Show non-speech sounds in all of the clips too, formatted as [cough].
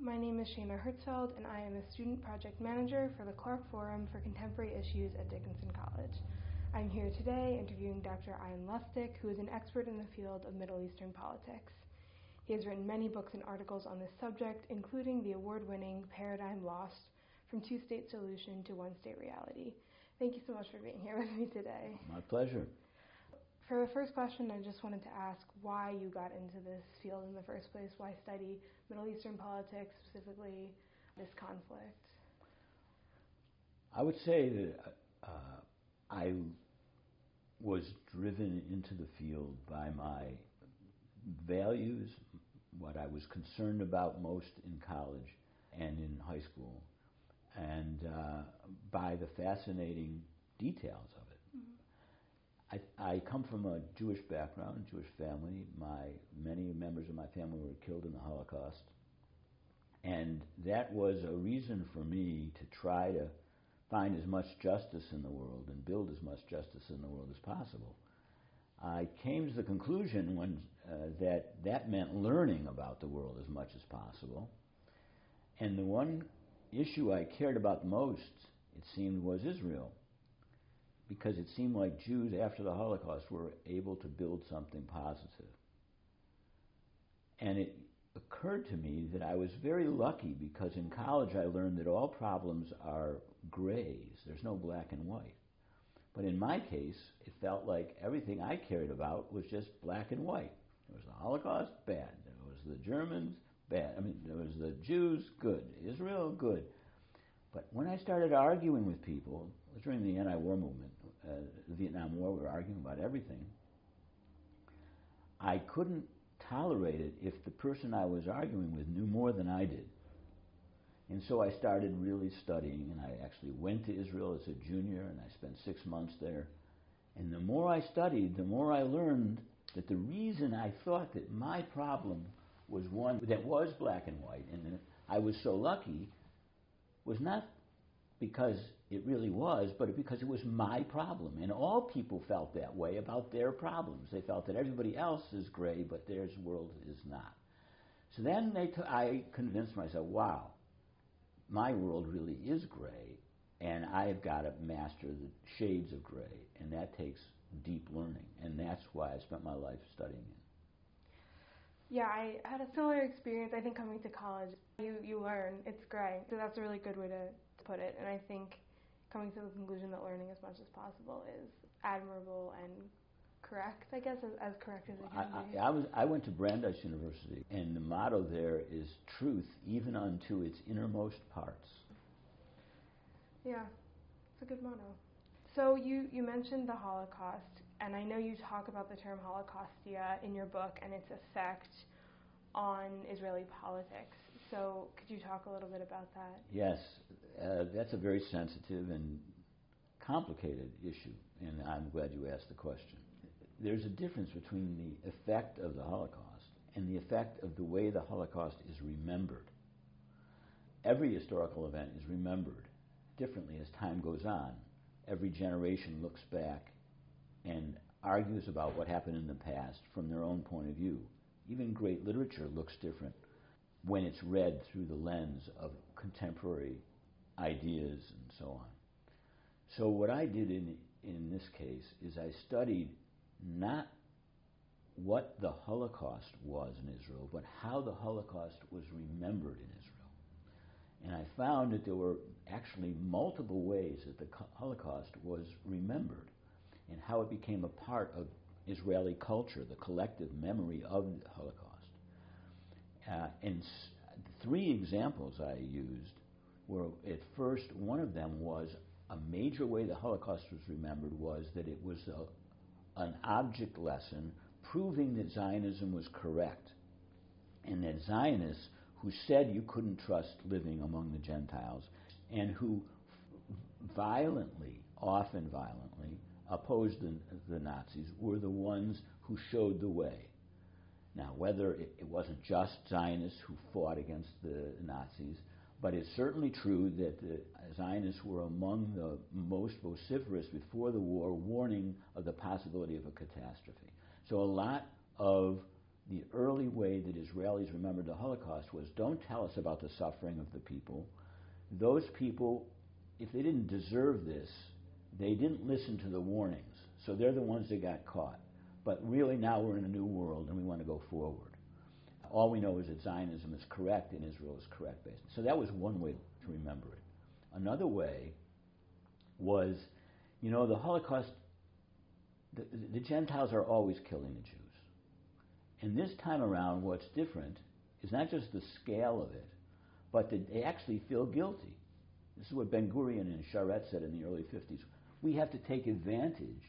My name is Shayna Herzfeld, and I am a student project manager for the Clarke Forum for Contemporary Issues at Dickinson College. I'm here today interviewing Dr. Ian Lustick, who is an expert in the field of Middle Eastern politics. He has written many books and articles on this subject, including the award winning Paradigm Lost From Two State Solution to One State Reality. Thank you so much for being here with me today. My pleasure. For the first question, I just wanted to ask why you got into this field in the first place. Why study Middle Eastern politics, specifically this conflict? I would say that uh, I was driven into the field by my values, what I was concerned about most in college and in high school, and uh, by the fascinating details of it. Mm-hmm. I, I come from a Jewish background, Jewish family. My many members of my family were killed in the Holocaust, and that was a reason for me to try to find as much justice in the world and build as much justice in the world as possible. I came to the conclusion when, uh, that that meant learning about the world as much as possible. And the one issue I cared about most, it seemed, was Israel because it seemed like Jews after the Holocaust were able to build something positive. And it occurred to me that I was very lucky because in college I learned that all problems are grays, there's no black and white. But in my case, it felt like everything I cared about was just black and white. There was the Holocaust, bad. There was the Germans, bad. I mean, there was the Jews, good. Israel, good. But when I started arguing with people, during the anti-war movement, uh, the Vietnam War, we were arguing about everything. I couldn't tolerate it if the person I was arguing with knew more than I did. And so I started really studying, and I actually went to Israel as a junior, and I spent six months there. And the more I studied, the more I learned that the reason I thought that my problem was one that was black and white, and I was so lucky was not because it really was, but because it was my problem. And all people felt that way about their problems. They felt that everybody else is gray, but their world is not. So then t- I convinced myself, wow, my world really is gray, and I've got to master the shades of gray, and that takes deep learning. And that's why I spent my life studying it. Yeah, I had a similar experience. I think coming to college, you you learn. It's gray, So that's a really good way to put it. And I think coming to the conclusion that learning as much as possible is admirable and correct. I guess as, as correct as it can I, be. I, I was I went to Brandeis University, and the motto there is truth, even unto its innermost parts. Yeah, it's a good motto. So you, you mentioned the Holocaust, and I know you talk about the term Holocaustia in your book and its effect on Israeli politics. So could you talk a little bit about that? Yes, uh, that's a very sensitive and complicated issue, and I'm glad you asked the question. There's a difference between the effect of the Holocaust and the effect of the way the Holocaust is remembered. Every historical event is remembered differently as time goes on every generation looks back and argues about what happened in the past from their own point of view. Even great literature looks different when it's read through the lens of contemporary ideas and so on. So, what I did in, in this case is I studied not what the Holocaust was in Israel, but how the Holocaust was remembered in Israel. And I found that there were actually multiple ways that the Holocaust was remembered and how it became a part of Israeli culture, the collective memory of the Holocaust. Uh, and s- three examples I used were at first, one of them was a major way the Holocaust was remembered was that it was a, an object lesson proving that Zionism was correct and that Zionists who said you couldn't trust living among the Gentiles, and who violently, often violently, opposed the, the Nazis were the ones who showed the way. Now, whether it, it wasn't just Zionists who fought against the Nazis, but it's certainly true that the Zionists were among the most vociferous before the war, warning of the possibility of a catastrophe. So a lot of the early way that Israelis remembered the Holocaust was don't tell us about the suffering of the people. Those people, if they didn't deserve this, they didn't listen to the warnings. So they're the ones that got caught. But really, now we're in a new world and we want to go forward. All we know is that Zionism is correct and Israel is correct, basically. So that was one way to remember it. Another way was, you know, the Holocaust, the, the Gentiles are always killing the Jews. And this time around, what's different is not just the scale of it, but that they actually feel guilty. This is what Ben Gurion and Sharett said in the early 50s. We have to take advantage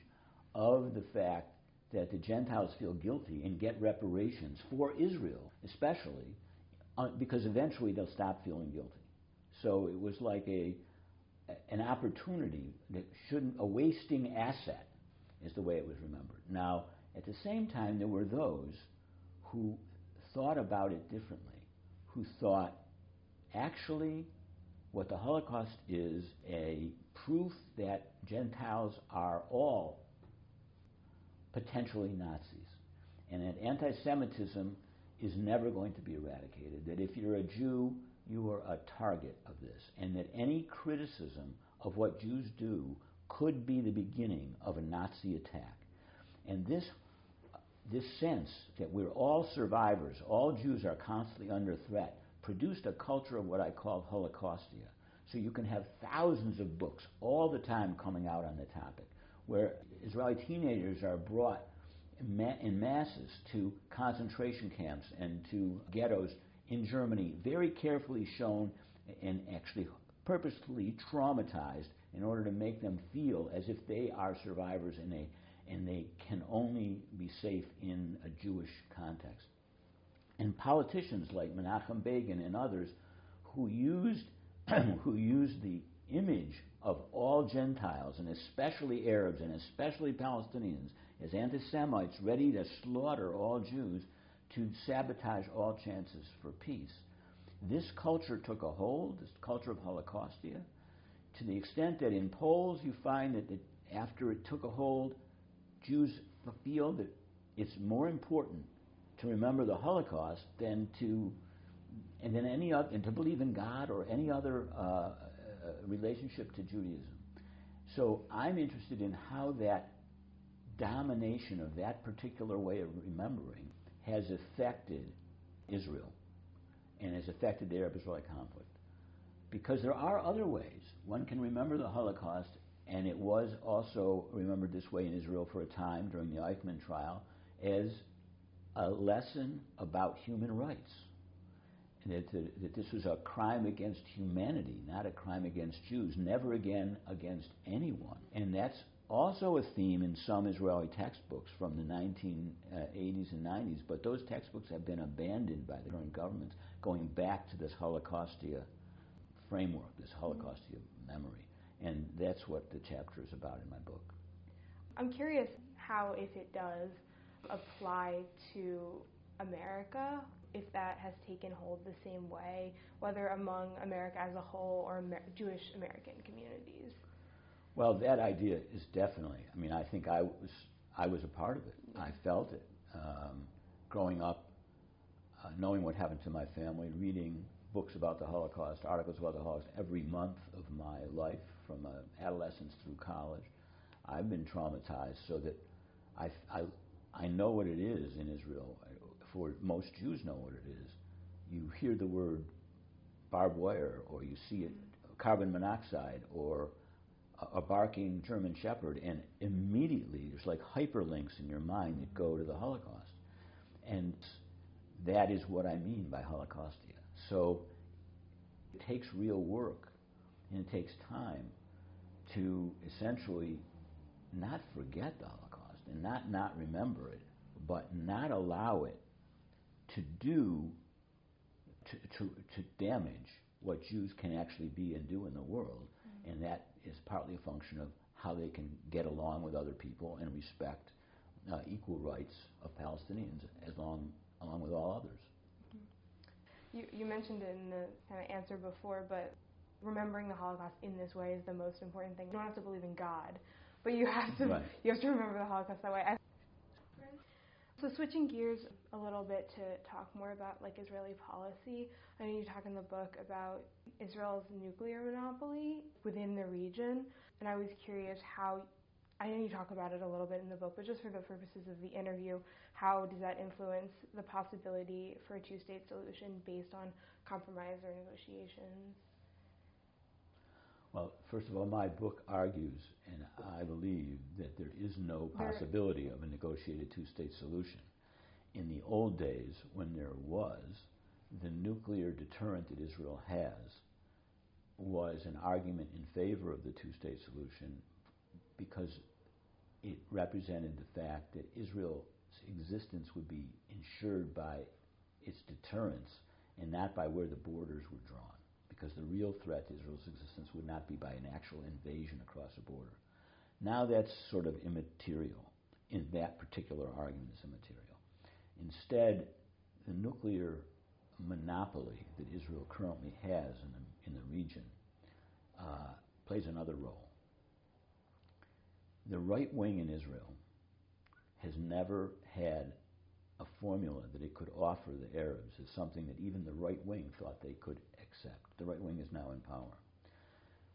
of the fact that the Gentiles feel guilty and get reparations for Israel, especially, uh, because eventually they'll stop feeling guilty. So it was like a an opportunity that shouldn't a wasting asset is the way it was remembered. Now, at the same time, there were those who thought about it differently, who thought actually what the Holocaust is a proof that Gentiles are all potentially Nazis, and that anti Semitism is never going to be eradicated, that if you're a Jew, you are a target of this, and that any criticism of what Jews do could be the beginning of a Nazi attack. And this, this sense that we're all survivors, all Jews are constantly under threat, produced a culture of what I call Holocaustia. So you can have thousands of books all the time coming out on the topic where Israeli teenagers are brought in masses to concentration camps and to ghettos in Germany, very carefully shown and actually purposefully traumatized in order to make them feel as if they are survivors and they, and they can only be safe in a Jewish context. And politicians like Menachem Begin and others who used, [clears throat] who used the image of all Gentiles, and especially Arabs and especially Palestinians, as anti Semites ready to slaughter all Jews to sabotage all chances for peace. This culture took a hold, this culture of Holocaustia, to the extent that in polls you find that, that after it took a hold, Jews feel that it's more important to remember the Holocaust than to and then any other, and to believe in God or any other uh, relationship to Judaism. So I'm interested in how that domination of that particular way of remembering has affected Israel and has affected the Arab Israeli conflict. Because there are other ways. One can remember the Holocaust, and it was also remembered this way in Israel for a time during the Eichmann trial as a lesson about human rights that, that, this was a crime against humanity, not a crime against Jews, never again against anyone. And that's also a theme in some Israeli textbooks from the 1980s uh, and 90s, but those textbooks have been abandoned by the current governments, going back to this Holocaustia framework, this Holocaustia memory. And that's what the chapter is about in my book. I'm curious how, if it does, apply to America if that has taken hold the same way, whether among America as a whole or Amer- Jewish American communities? Well, that idea is definitely. I mean, I think I was I was a part of it. I felt it um, growing up, uh, knowing what happened to my family, reading books about the Holocaust, articles about the Holocaust every month of my life, from uh, adolescence through college. I've been traumatized, so that I, I I know what it is in Israel for most Jews know what it is. You hear the word barbed wire, or you see it, carbon monoxide, or a, a barking German shepherd, and immediately there's like hyperlinks in your mind that go to the Holocaust. And that is what I mean by Holocaustia. So it takes real work and it takes time to essentially not forget the Holocaust and not not remember it, but not allow it to do to, to, to damage what Jews can actually be and do in the world. Mm-hmm. And that is partly a function of how they can get along with other people and respect uh, equal rights of Palestinians as long, along with all others. Mm-hmm. You, you mentioned it in the kind of answer before, but remembering the Holocaust in this way is the most important thing. You don't have to believe in God, but you have to right. you have to remember the Holocaust that way. So switching gears a little bit to talk more about like Israeli policy, I know you talk in the book about Israel's nuclear monopoly within the region, and I was curious how I know you talk about it a little bit in the book, but just for the purposes of the interview, how does that influence the possibility for a two-state solution based on compromise or negotiations? Well, first of all, my book argues, and I believe, that there is no possibility of a negotiated two state solution. In the old days, when there was, the nuclear deterrent that Israel has was an argument in favor of the two state solution because it represented the fact that Israel's existence would be ensured by its deterrence and not by where the borders were drawn because the real threat to Israel's existence would not be by an actual invasion across a border. Now that's sort of immaterial. In that particular argument, is immaterial. Instead, the nuclear monopoly that Israel currently has in the, in the region uh, plays another role. The right wing in Israel has never had a formula that it could offer the Arabs as something that even the right wing thought they could accept. The right wing is now in power.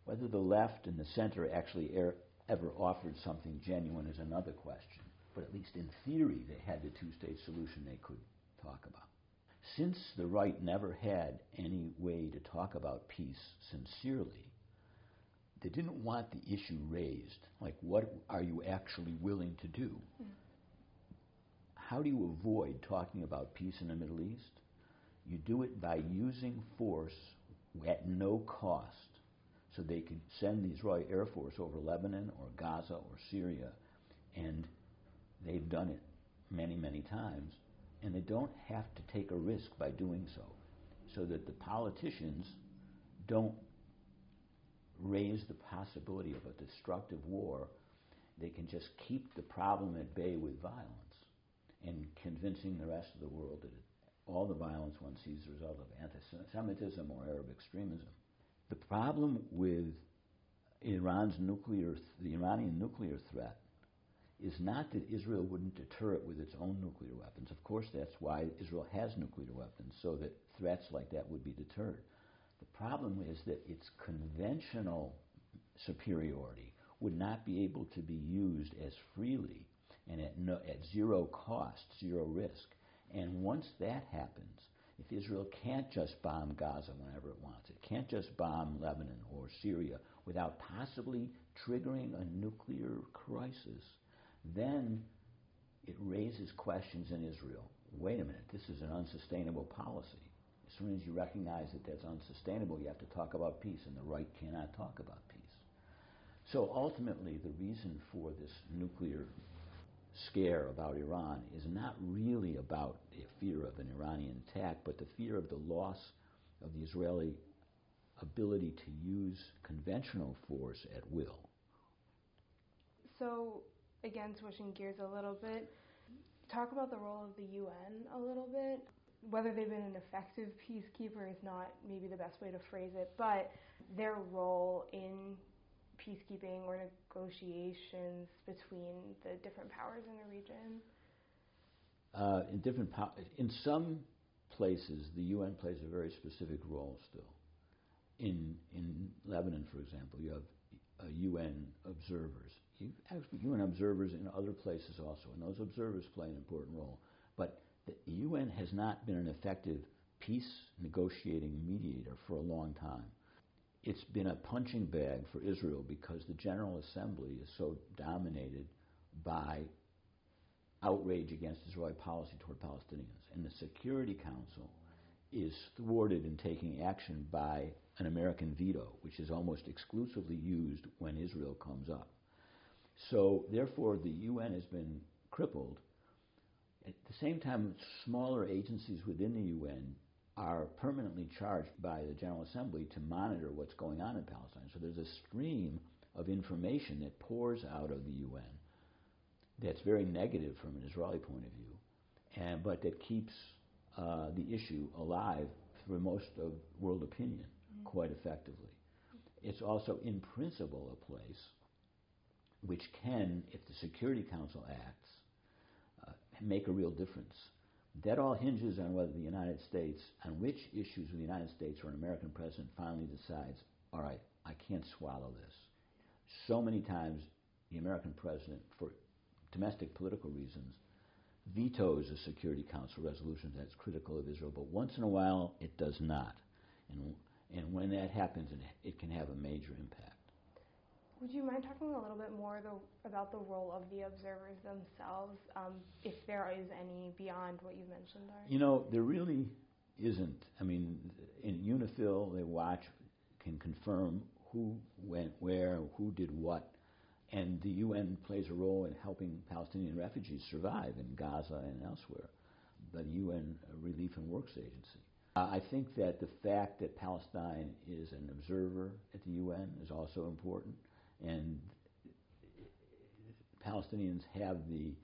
Whether the left and the center actually er- ever offered something genuine is another question. But at least in theory, they had the two state solution they could talk about. Since the right never had any way to talk about peace sincerely, they didn't want the issue raised. Like, what are you actually willing to do? Mm. How do you avoid talking about peace in the Middle East? You do it by using force at no cost. So they could send the Israeli Air Force over Lebanon or Gaza or Syria, and they've done it many, many times, and they don't have to take a risk by doing so, so that the politicians don't raise the possibility of a destructive war. They can just keep the problem at bay with violence and convincing the rest of the world that it all the violence one sees as a result of anti-Semitism or Arab extremism. The problem with Iran's nuclear, the Iranian nuclear threat, is not that Israel wouldn't deter it with its own nuclear weapons. Of course, that's why Israel has nuclear weapons, so that threats like that would be deterred. The problem is that its conventional superiority would not be able to be used as freely and at, no, at zero cost, zero risk and once that happens, if Israel can't just bomb Gaza whenever it wants, it can't just bomb Lebanon or Syria without possibly triggering a nuclear crisis, then it raises questions in Israel. Wait a minute, this is an unsustainable policy. As soon as you recognize that that's unsustainable, you have to talk about peace, and the right cannot talk about peace. So ultimately, the reason for this nuclear scare about Iran is not really about the fear of an Iranian attack, but the fear of the loss of the Israeli ability to use conventional force at will. So, again, switching gears a little bit, talk about the role of the UN a little bit. Whether they've been an effective peacekeeper is not maybe the best way to phrase it, but their role in peacekeeping or negotiations between the different powers in the region? Uh, in different po- in some places, the UN plays a very specific role still. In in Lebanon, for example, you have uh, UN observers. You have UN observers in other places also, and those observers play an important role. But the UN has not been an effective peace negotiating mediator for a long time it's been a punching bag for Israel because the General Assembly is so dominated by outrage against Israeli policy toward Palestinians. And the Security Council is thwarted in taking action by an American veto, which is almost exclusively used when Israel comes up. So, therefore, the UN has been crippled. At the same time, smaller agencies within the UN are permanently charged by the General Assembly to monitor what's going on in Palestine. So there's a stream of information that pours out of the UN that's very negative from an Israeli point of view, and, but that keeps uh, the issue alive through most of world opinion mm-hmm. quite effectively. It's also, in principle, a place which can, if the Security Council acts, uh, make a real difference. That all hinges on whether the United States, on which issues the United States or an American president finally decides, all right, I can't swallow this. So many times, the American president, for domestic political reasons, vetoes a Security Council resolution that's critical of Israel, but once in a while it does not. And, and when that happens, it can have a major impact. Would you mind talking a little bit more about the role of the observers themselves, um, if there is any beyond what you've mentioned? Already? You know, there really isn't. I mean, in UNIFIL, they watch, can confirm who went where, who did what, and the UN plays a role in helping Palestinian refugees survive in Gaza and elsewhere, the UN Relief and Works Agency. Uh, I think that the fact that Palestine is an observer at the UN is also important and Palestinians have the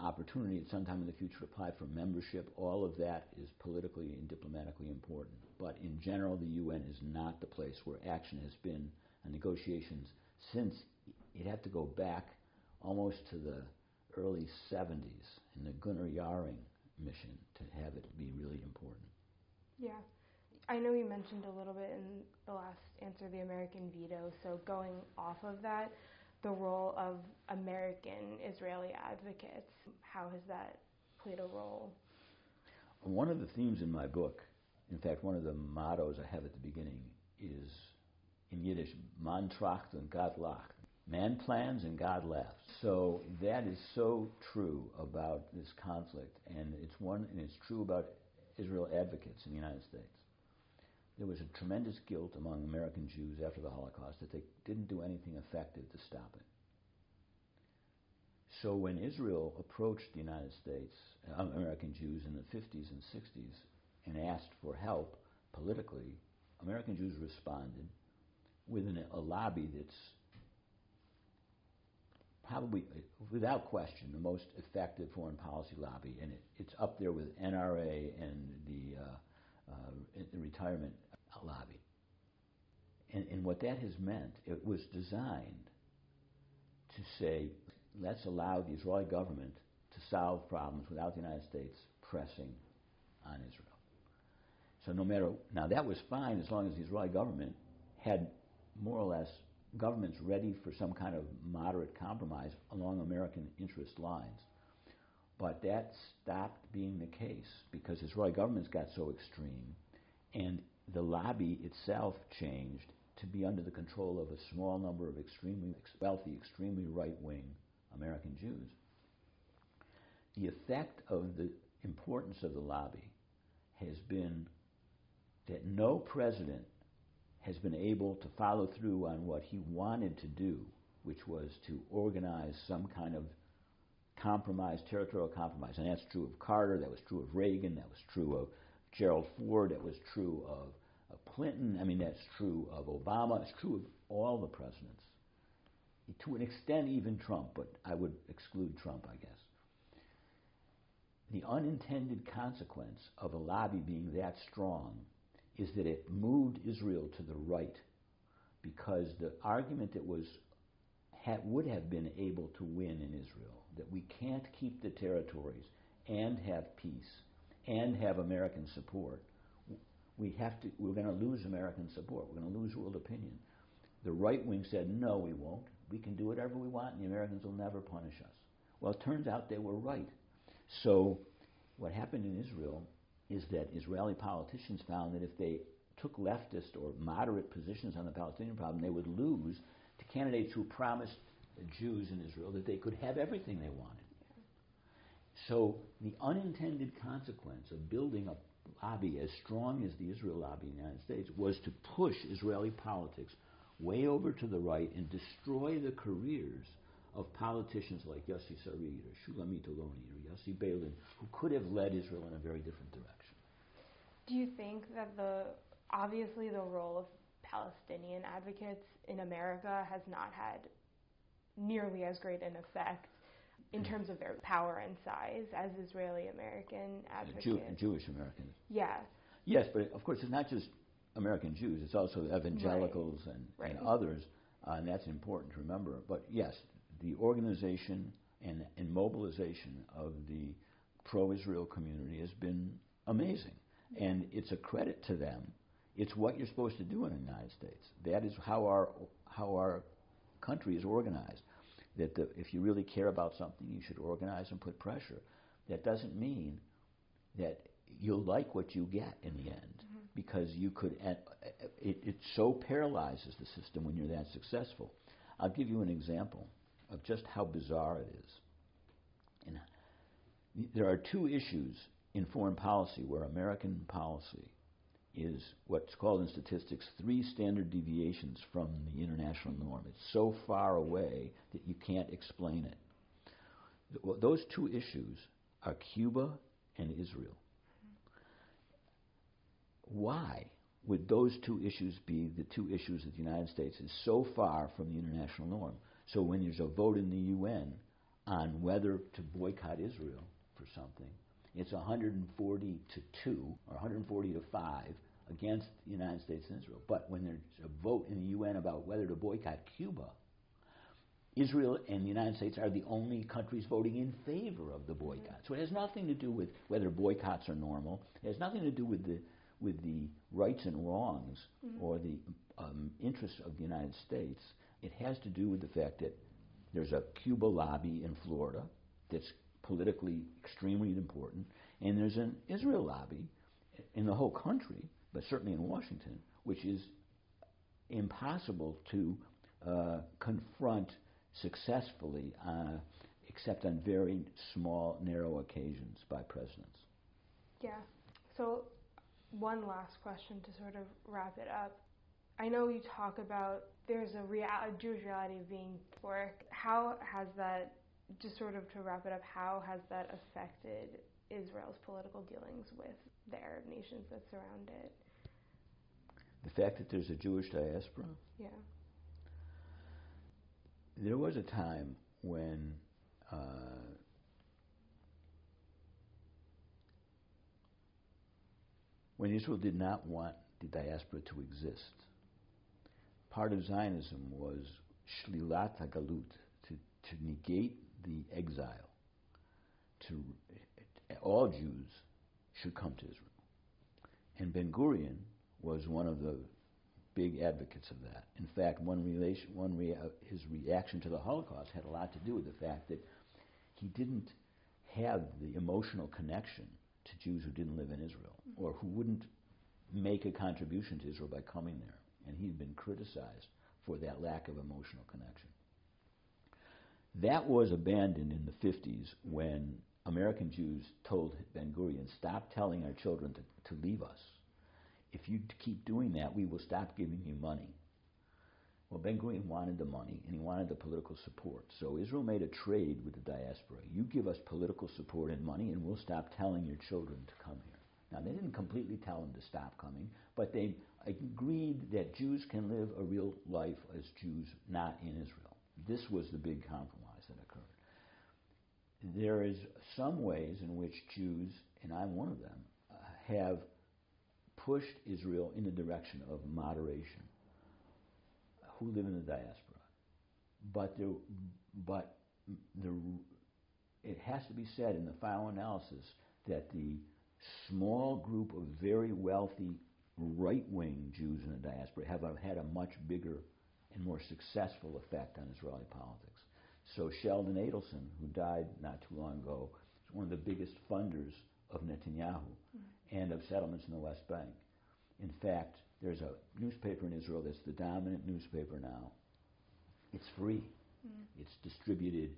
opportunity at some time in the future to apply for membership. All of that is politically and diplomatically important. But in general, the UN is not the place where action has been and negotiations since you'd have to go back almost to the early 70s in the Gunnar Jarring mission to have it be really important. Yeah. I know you mentioned a little bit in the last answer the American veto. So going off of that, the role of American Israeli advocates, how has that played a role? One of the themes in my book, in fact, one of the mottos I have at the beginning is in Yiddish, man tracht und Gott lacht. Man plans and God laughs. So that is so true about this conflict, and it's one, and it's true about Israel advocates in the United States there was a tremendous guilt among American Jews after the Holocaust that they didn't do anything effective to stop it. So when Israel approached the United States, uh, American Jews in the 50s and 60s, and asked for help politically, American Jews responded with an, a lobby that's probably, without question, the most effective foreign policy lobby, and it, it's up there with NRA and the, uh, uh, the retirement lobby. And, and what that has meant, it was designed to say, let's allow the Israeli government to solve problems without the United States pressing on Israel. So no matter, now that was fine as long as the Israeli government had more or less governments ready for some kind of moderate compromise along American interest lines. But that stopped being the case because Israeli governments got so extreme and the lobby itself changed to be under the control of a small number of extremely wealthy, extremely right wing American Jews. The effect of the importance of the lobby has been that no president has been able to follow through on what he wanted to do, which was to organize some kind of compromise, territorial compromise. And that's true of Carter, that was true of Reagan, that was true of Gerald Ford, it was true of, of Clinton. I mean, that's true of Obama. It's true of all the presidents. To an extent, even Trump, but I would exclude Trump, I guess. The unintended consequence of a lobby being that strong is that it moved Israel to the right because the argument that was had, would have been able to win in Israel that we can't keep the territories and have peace and have American support, we have to, we're going to lose American support. We're going to lose world opinion. The right wing said, no, we won't. We can do whatever we want, and the Americans will never punish us. Well, it turns out they were right. So, what happened in Israel is that Israeli politicians found that if they took leftist or moderate positions on the Palestinian problem, they would lose to candidates who promised Jews in Israel that they could have everything they wanted. So the unintended consequence of building a lobby as strong as the Israel lobby in the United States was to push Israeli politics way over to the right and destroy the careers of politicians like Yossi Sarid or Shulamit Aloni or Yossi Beilin, who could have led Israel in a very different direction. Do you think that the obviously the role of Palestinian advocates in America has not had nearly as great an effect in terms of their power and size as Israeli American advocates. Jew, Jewish Americans. Yeah. Yes, but of course it's not just American Jews, it's also evangelicals right. And, right. and others, uh, and that's important to remember. But yes, the organization and, and mobilization of the pro Israel community has been amazing. And it's a credit to them. It's what you're supposed to do in the United States. That is how our, how our country is organized. That the, if you really care about something, you should organize and put pressure. That doesn't mean that you'll like what you get in the end Mm-hmm. because you could it, it so paralyzes the system when you're that successful i'll give you an example of just how bizarre it is and there are two issues in foreign policy where american policy is what's called in statistics three standard deviations from the international norm. It's so far away that you can't explain it. Those two issues are cuba and israel. Why would those two issues be the two issues that the United States is so far from the international norm? So when there's a vote in the UN on whether to boycott Israel for something, it's 140 to 2 or 140 to 5 against the United States and Israel. But when there's a vote in the UN about whether to boycott Cuba, Israel and the United States are the only countries voting in favor of the boycott. So it has nothing to do with whether boycotts are normal. It has nothing to do with the with the rights and wrongs or the um, interests of the United States. It has to do with the fact that there's a Cuba lobby in Florida that's politically extremely important, and there's an Israel lobby in the whole country, but certainly in Washington, which is impossible to uh, confront successfully, uh, except on very small, narrow occasions by presidents. Yeah. So, one last question to sort of wrap it up. I know you talk about there's a, rea- a Jewish reality of being poor. How has that, just sort of to wrap it up, how has that affected Israel's political dealings with the Arab nations that surround it? The fact that there's a Jewish diaspora, Yeah. there was a time when uh, when Israel did not want the diaspora to exist. Part of Zionism was shlilat hagalut, to, to negate the exile. To all Jews should come to Israel, and Ben Gurion was one of the big advocates of that. In fact, one relation, one rea- his reaction to the Holocaust had a lot to do with the fact that he didn't have the emotional connection to Jews who didn't live in Israel or who wouldn't make a contribution to Israel by coming there. And he'd been criticized for that lack of emotional connection. That was abandoned in the 50s when American Jews told Ben Gurion, stop telling our children to, to leave us. If you keep doing that, we will stop giving you money. Well, Ben Gurion wanted the money and he wanted the political support. So Israel made a trade with the diaspora. You give us political support and money, and we'll stop telling your children to come here. Now, they didn't completely tell them to stop coming, but they agreed that Jews can live a real life as Jews not in Israel. This was the big compromise that occurred. There is some ways in which Jews, and I'm one of them, have pushed Israel in the direction of moderation who live in the diaspora. But there, but the, it has to be said in the final analysis that the small group of very wealthy right-wing Jews in the diaspora have had a much bigger and more successful effect on Israeli politics. So Sheldon Adelson, who died not too long ago, is one of the biggest funders of Netanyahu and of settlements in the West Bank. In fact, there's a newspaper in Israel that's the dominant newspaper now. It's free. It's distributed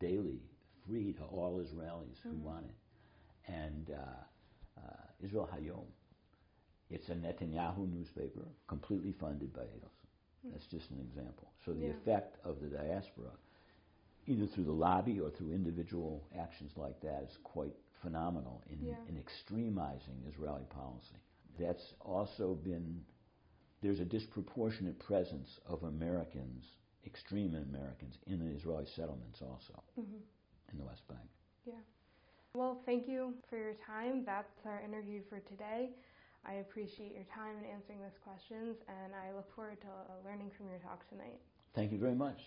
daily, free to all Israelis who want it. And uh, uh, Israel Hayom, it's a Netanyahu newspaper, completely funded by Adelson. That's just an example. So the Yeah. effect of the diaspora, either through the lobby or through individual actions like that, is quite phenomenal in, Yeah. in extremizing Israeli policy. That's also been, there's a disproportionate presence of Americans, extreme Americans, in the Israeli settlements also, hmm in the West Bank. Yeah. Well, thank you for your time. That's our interview for today. I appreciate your time in answering those questions, and I look forward to learning from your talk tonight. Thank you very much.